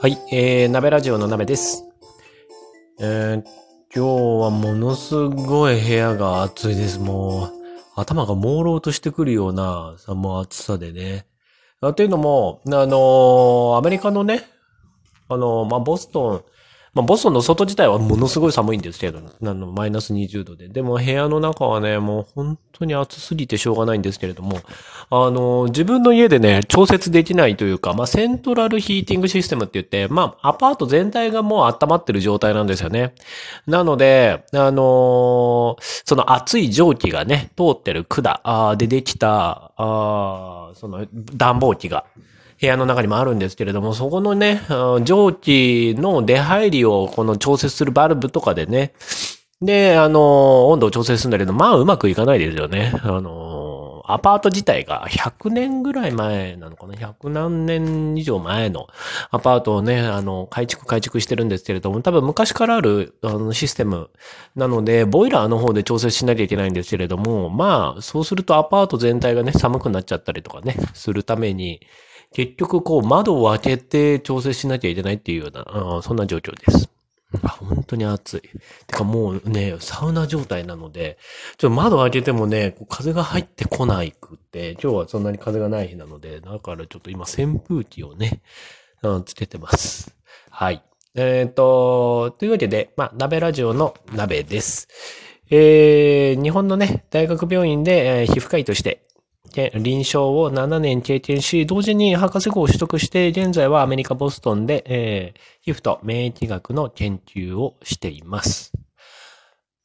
はい、えー、鍋ラジオの鍋です。えー、今日はものすごい部屋が暑いです。もう、頭が朦朧としてくるような、もう暑さでね。というのも、あのーアメリカのね、あのーまあ、ボストン、まあ、ボストンの外自体はものすごい寒いんですけど、あの、マイナス20度で。でも部屋の中はね、もう本当に暑すぎてしょうがないんですけれども、あの、自分の家でね、調節できないというか、まあ、セントラルヒーティングシステムって言って、まあ、アパート全体がもう温まってる状態なんですよね。なので、あのその熱い蒸気がね、通ってる管でできた、あその暖房機が、部屋の中にもあるんですけれども、そこのね、蒸気の出入りをこの調節するバルブとかでね、で、あの、温度を調整するんだけど、まあうまくいかないですよね。あの、アパート自体が100年ぐらい前なのかな ?100 何年以上前のアパートをね、あの、改築改築してるんですけれども、多分昔からあるあのシステムなので、ボイラーの方で調節しなきゃいけないんですけれども、まあ、そうするとアパート全体がね、寒くなっちゃったりとかね、するために、結局こう窓を開けて調整しなきゃいけないっていうような、そんな状況です。あ本当に暑い。てかもうね、サウナ状態なので、ちょっと窓開けてもね、風が入ってこないくって、今日はそんなに風がない日なので、だからちょっと今扇風機をね、うんつけてます。はい。えっ、と、というわけで、まあ、鍋ラジオの鍋です。えー、日本のね、大学病院で、えー皮膚科医として、け臨床を7年経験し、同時に博士号を取得して、現在はアメリカ・ボストンで、えー皮膚と免疫学の研究をしています。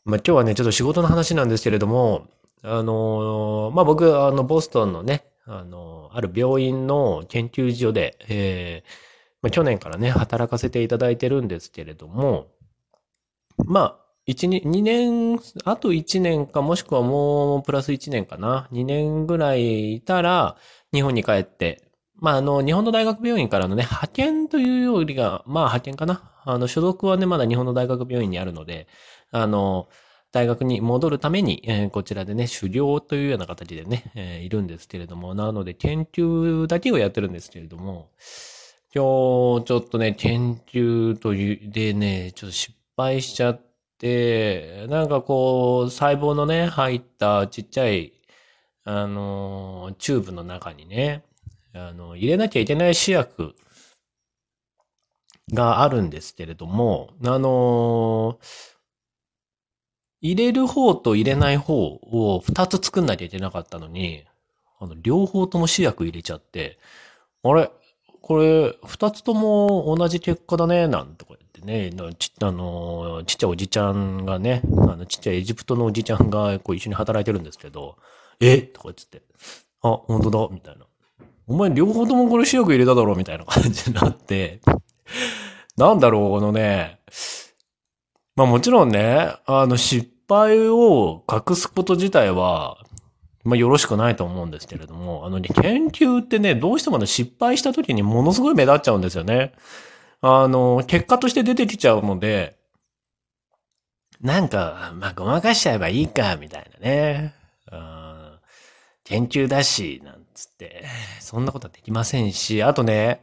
まあ、今日はね、ちょっと仕事の話なんですけれども、あのーまあ、僕、あの、ボストンのね、あのーある病院の研究所で、えーまあ、去年からね、働かせていただいてるんですけれども、まあ、一二年、あと1年か、もしくはもうプラス1年かな。2年ぐらいいたら、日本に帰って、まあ、あの、日本の大学病院からのね、派遣というよりが、まあ、派遣かな。あの、所属はね、まだ日本の大学病院にあるので、あの、大学に戻るために、えーこちらでね、修行というような形でね、えーいるんですけれども、なので、研究だけをやってるんですけれども、今日、ちょっとね、研究という、でね、ちょっと失敗しちゃって、でなんかこう、細胞のね、入ったちっちゃい、あの、チューブの中にね、あの、入れなきゃいけない試薬があるんですけれども、あの入れる方と入れない方を二つ作んなきゃいけなかったのに、あの、両方とも試薬入れちゃって、あれ？これ、二つとも同じ結果だね、なんとか言ってね、ちあの、ちっちゃいおじちゃんがね、あの、ちっちゃいエジプトのおじちゃんがこう一緒に働いてるんですけど、え？とか言って、あ、本当だ、みたいな。お前両方ともこれ試薬入れただろ、みたいな 感じになって、なんだろう、このね、まあもちろんね、あの失敗を隠すこと自体は、まあよろしくないと思うんですけれども、あのね、研究ってね、どうしてもね、失敗した時にものすごい目立っちゃうんですよね。あの、結果として出てきちゃうので、なんか、まあごまかしちゃえばいいか、みたいなね。うん研究だし、なんつって、そんなことはできませんし、あとね、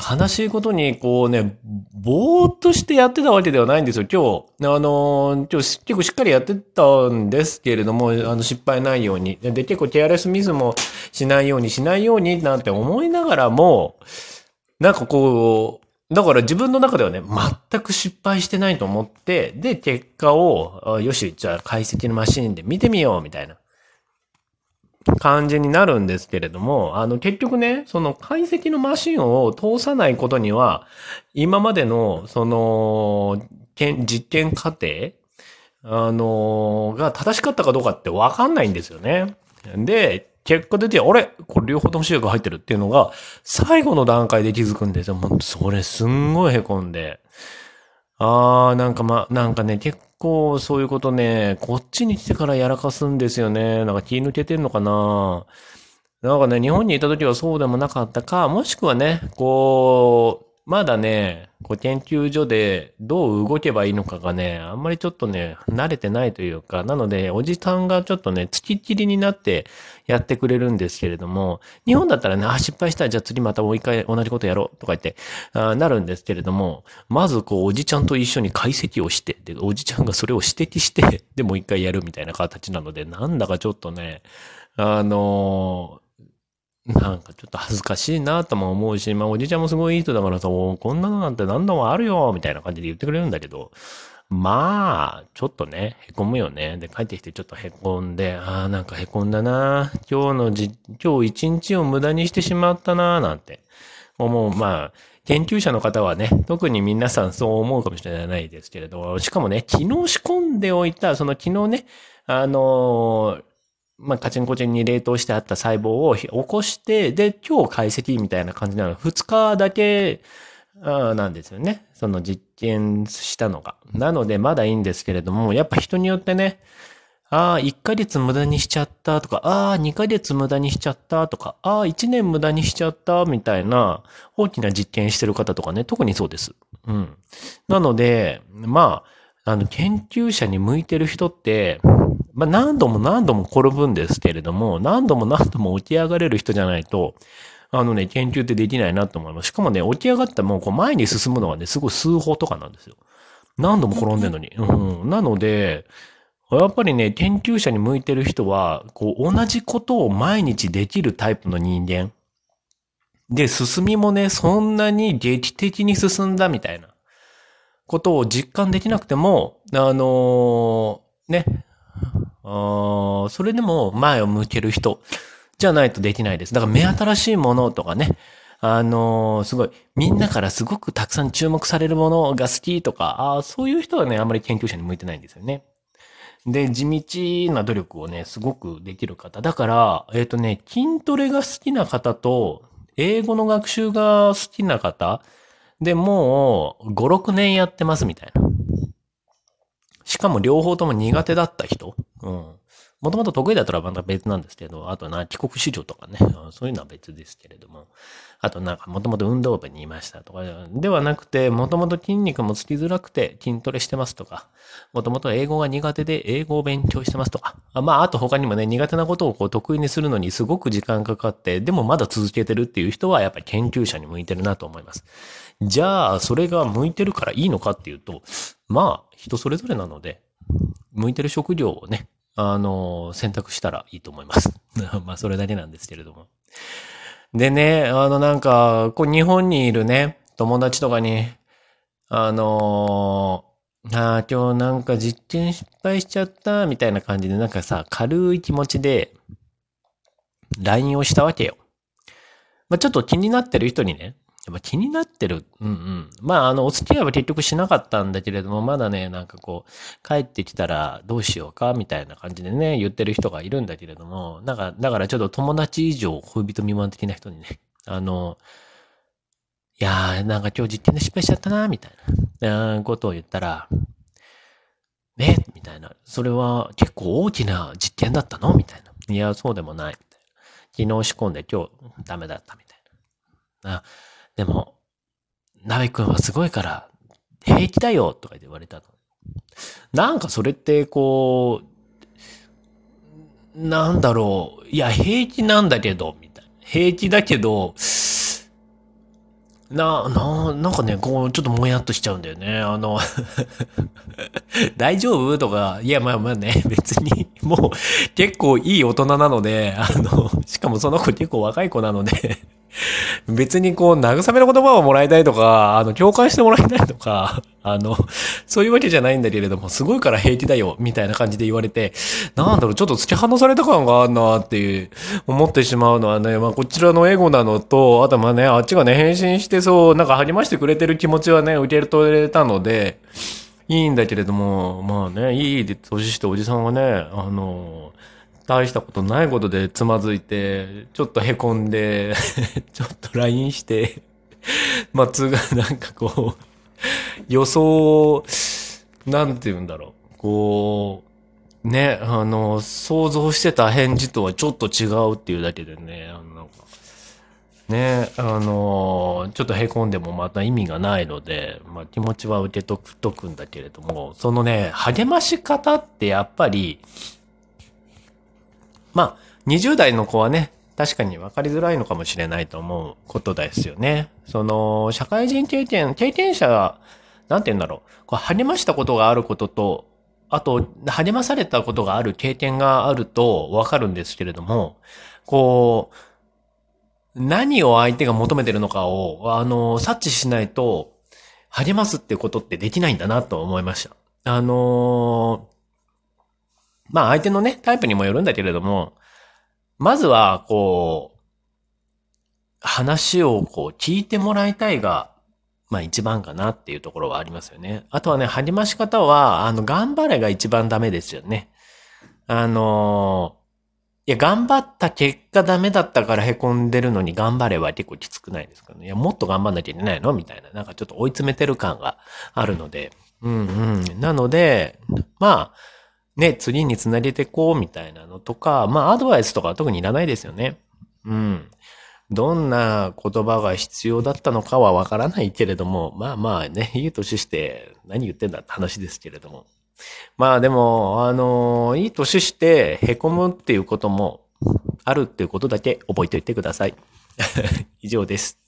悲しいことに、こうね、ぼーっとしてやってたわけではないんですよ。今日、あの、今日結構しっかりやってたんですけれども、あの、失敗ないように。で、結構ケアレスミスもしないように、しないようになんて思いながらも、なんかこう、だから自分の中ではね、全く失敗してないと思って、で、結果を、よし、じゃあ解析のマシンで見てみよう、みたいな。感じになるんですけれども、あの、結局ね、その解析のマシンを通さないことには、今までの、その、実験過程、あの、が正しかったかどうかってわかんないんですよね。で、結果出て、あれ？これ両方とも視力入ってるっていうのが、最後の段階で気づくんですよ。もうそれすんごい凹んで。あー、なんかま、なんかね、結構そういうことね、こっちに来てからやらかすんですよね。なんか気抜けてんのかななんかね、日本にいた時はそうでもなかったか、もしくはね、こうまだね、こう研究所でどう動けばいいのかがね、あんまりちょっとね、慣れてないというか、なので、おじさんがちょっとね、付きっきりになってやってくれるんですけれども、日本だったらね、あ、失敗したらじゃあ次またもう一回同じことやろうとか言ってあなるんですけれども、まずこう、おじちゃんと一緒に解析をして、で、おじちゃんがそれを指摘して、で、もう一回やるみたいな形なので、なんだかちょっとね、あのなんかちょっと恥ずかしいなとも思うし、まあおじいちゃんもすごいいい人だからさ、こんなのなんて何度もあるよみたいな感じで言ってくれるんだけど、まあ、ちょっとね、凹むよね。で、帰ってきてちょっと凹んで、ああ、なんか凹んだな今日のじ、今日一日を無駄にしてしまったななんて思う。まあ、研究者の方はね、特に皆さんそう思うかもしれないですけれど、しかもね、昨日仕込んでおいた、その昨日ね、あのーまあ、カチンコチンに冷凍してあった細胞を起こして、で、今日解析みたいな感じなの。2日だけ、なんですよね。その実験したのが。なので、まだいいんですけれども、やっぱ人によってね、ああ、1ヶ月無駄にしちゃったとか、ああ、2ヶ月無駄にしちゃったとか、ああ、1年無駄にしちゃったみたいな大きな実験してる方とかね、特にそうです。うん。なので、まあ、あの、研究者に向いてる人って、まあ、何度も何度も転ぶんですけれども、何度も何度も起き上がれる人じゃないと、あのね、研究ってできないなと思います。しかもね、起き上がったもうこう前に進むのはね、すごい数歩とかなんですよ。何度も転んでるのに。うん。なので、やっぱりね、研究者に向いてる人は、こう、同じことを毎日できるタイプの人間。で、進みもね、そんなに劇的に進んだみたいなことを実感できなくても、あのー、ね、それでも前を向ける人じゃないとできないです。だから目新しいものとかね、あのー、すごい、みんなからすごくたくさん注目されるものが好きとか、あそういう人はね、あんまり研究者に向いてないんですよね。で、地道な努力をね、すごくできる方。だから、えっ、ー、とね、筋トレが好きな方と、英語の学習が好きな方でもう5、6年やってますみたいな。しかも両方とも苦手だった人。うん。もともと得意だったらまた別なんですけど、あとな、帰国子女とかね、そういうのは別ですけれども、あとなんかもともと運動部にいましたとか、ではなくて、もともと筋肉もつきづらくて筋トレしてますとか、もともと英語が苦手で英語を勉強してますとか、まあ、あと他にもね、苦手なことをこう得意にするのにすごく時間かかって、でもまだ続けてるっていう人はやっぱり研究者に向いてるなと思います。じゃあ、それが向いてるからいいのかっていうと、まあ、人それぞれなので、向いてる職業をね、あの、選択したらいいと思います。まあ、それだけなんですけれども。でね、あの、なんか、こう、日本にいるね、友達とかに、あのああ、今日なんか実験失敗しちゃった、みたいな感じで、なんかさ、軽い気持ちで、LINE をしたわけよ。まあ、ちょっと気になってる人にね、やっぱ気になってる。うんうん。まあ、あの、お付き合いは結局しなかったんだけれども、まだね、なんかこう、帰ってきたらどうしようか、みたいな感じでね、言ってる人がいるんだけれども、なんか、だからちょっと友達以上、恋人未満的な人にね、あの、いやー、なんか今日実験で失敗しちゃったな、みたいな、ことを言ったら、ね、みたいな。それは結構大きな実験だったの？みたいな。いや、そうでもない。昨日仕込んで今日ダメだったみたいな。あでも、ナベ君はすごいから、平気だよとか言われたの。なんかそれってこう、なんだろう。いや、平気なんだけど、みたいな。平気だけど、な、な、なんかね、こう、ちょっともやっとしちゃうんだよね。あの 大丈夫？とか、いや、まあまあね、別に、もう、結構いい大人なので、あの、しかもその子結構若い子なので 別にこう、慰めの言葉をもらいたいとか、あの、共感してもらいたいとか、あの、そういうわけじゃないんだけれども、すごいから平気だよ、みたいな感じで言われて、なんだろう、ちょっと突き放された感があるなっていう、思ってしまうのはね、まあ、こちらのエゴなのと、あとまあね、あっちがね、返信してそう、なんか励ましてくれてる気持ちはね、受け取れたので、いいんだけれども、まあね、いい年しておじさんはね、あの、大したことないことでつまずいて、ちょっと凹んで ちょっと LINE して、まあ、つが、なんかこう、予想、なんて言うんだろう。こう、ね、あの、想像してた返事とはちょっと違うっていうだけでね、あの、なんか、ね、あの、ちょっと凹んでもまた意味がないので、まあ気持ちは受けとくとくんだけれども、そのね、励まし方ってやっぱり、まあ、20代の子はね、確かに分かりづらいのかもしれないと思うことですよね。その、社会人経験、経験者が、なんて言うんだろう、こう励ましたことがあることと、あと、励まされたことがある経験があると分かるんですけれども、こう、何を相手が求めてるのかを、あの、察知しないと、励ますってことってできないんだなと思いました。あのまあ相手のね、タイプにもよるんだけれども、まずは、こう、話をこう聞いてもらいたいが、まあ一番かなっていうところはありますよね。あとはね、励まし方は、あの、頑張れが一番ダメですよね。あのいや、頑張った結果ダメだったから凹んでるのに頑張れは結構きつくないですかね。いや、もっと頑張んなきゃいけないの？みたいな。なんかちょっと追い詰めてる感があるので。うんうん。なので、まあ、ね、次につなげてこうみたいなのとか、まあアドバイスとかは特にいらないですよね。うん。どんな言葉が必要だったのかはわからないけれども、まあまあね、いい年して何言ってんだって話ですけれども。まあでも、あの、いい年して凹むっていうこともあるっていうことだけ覚えておいてください。以上です。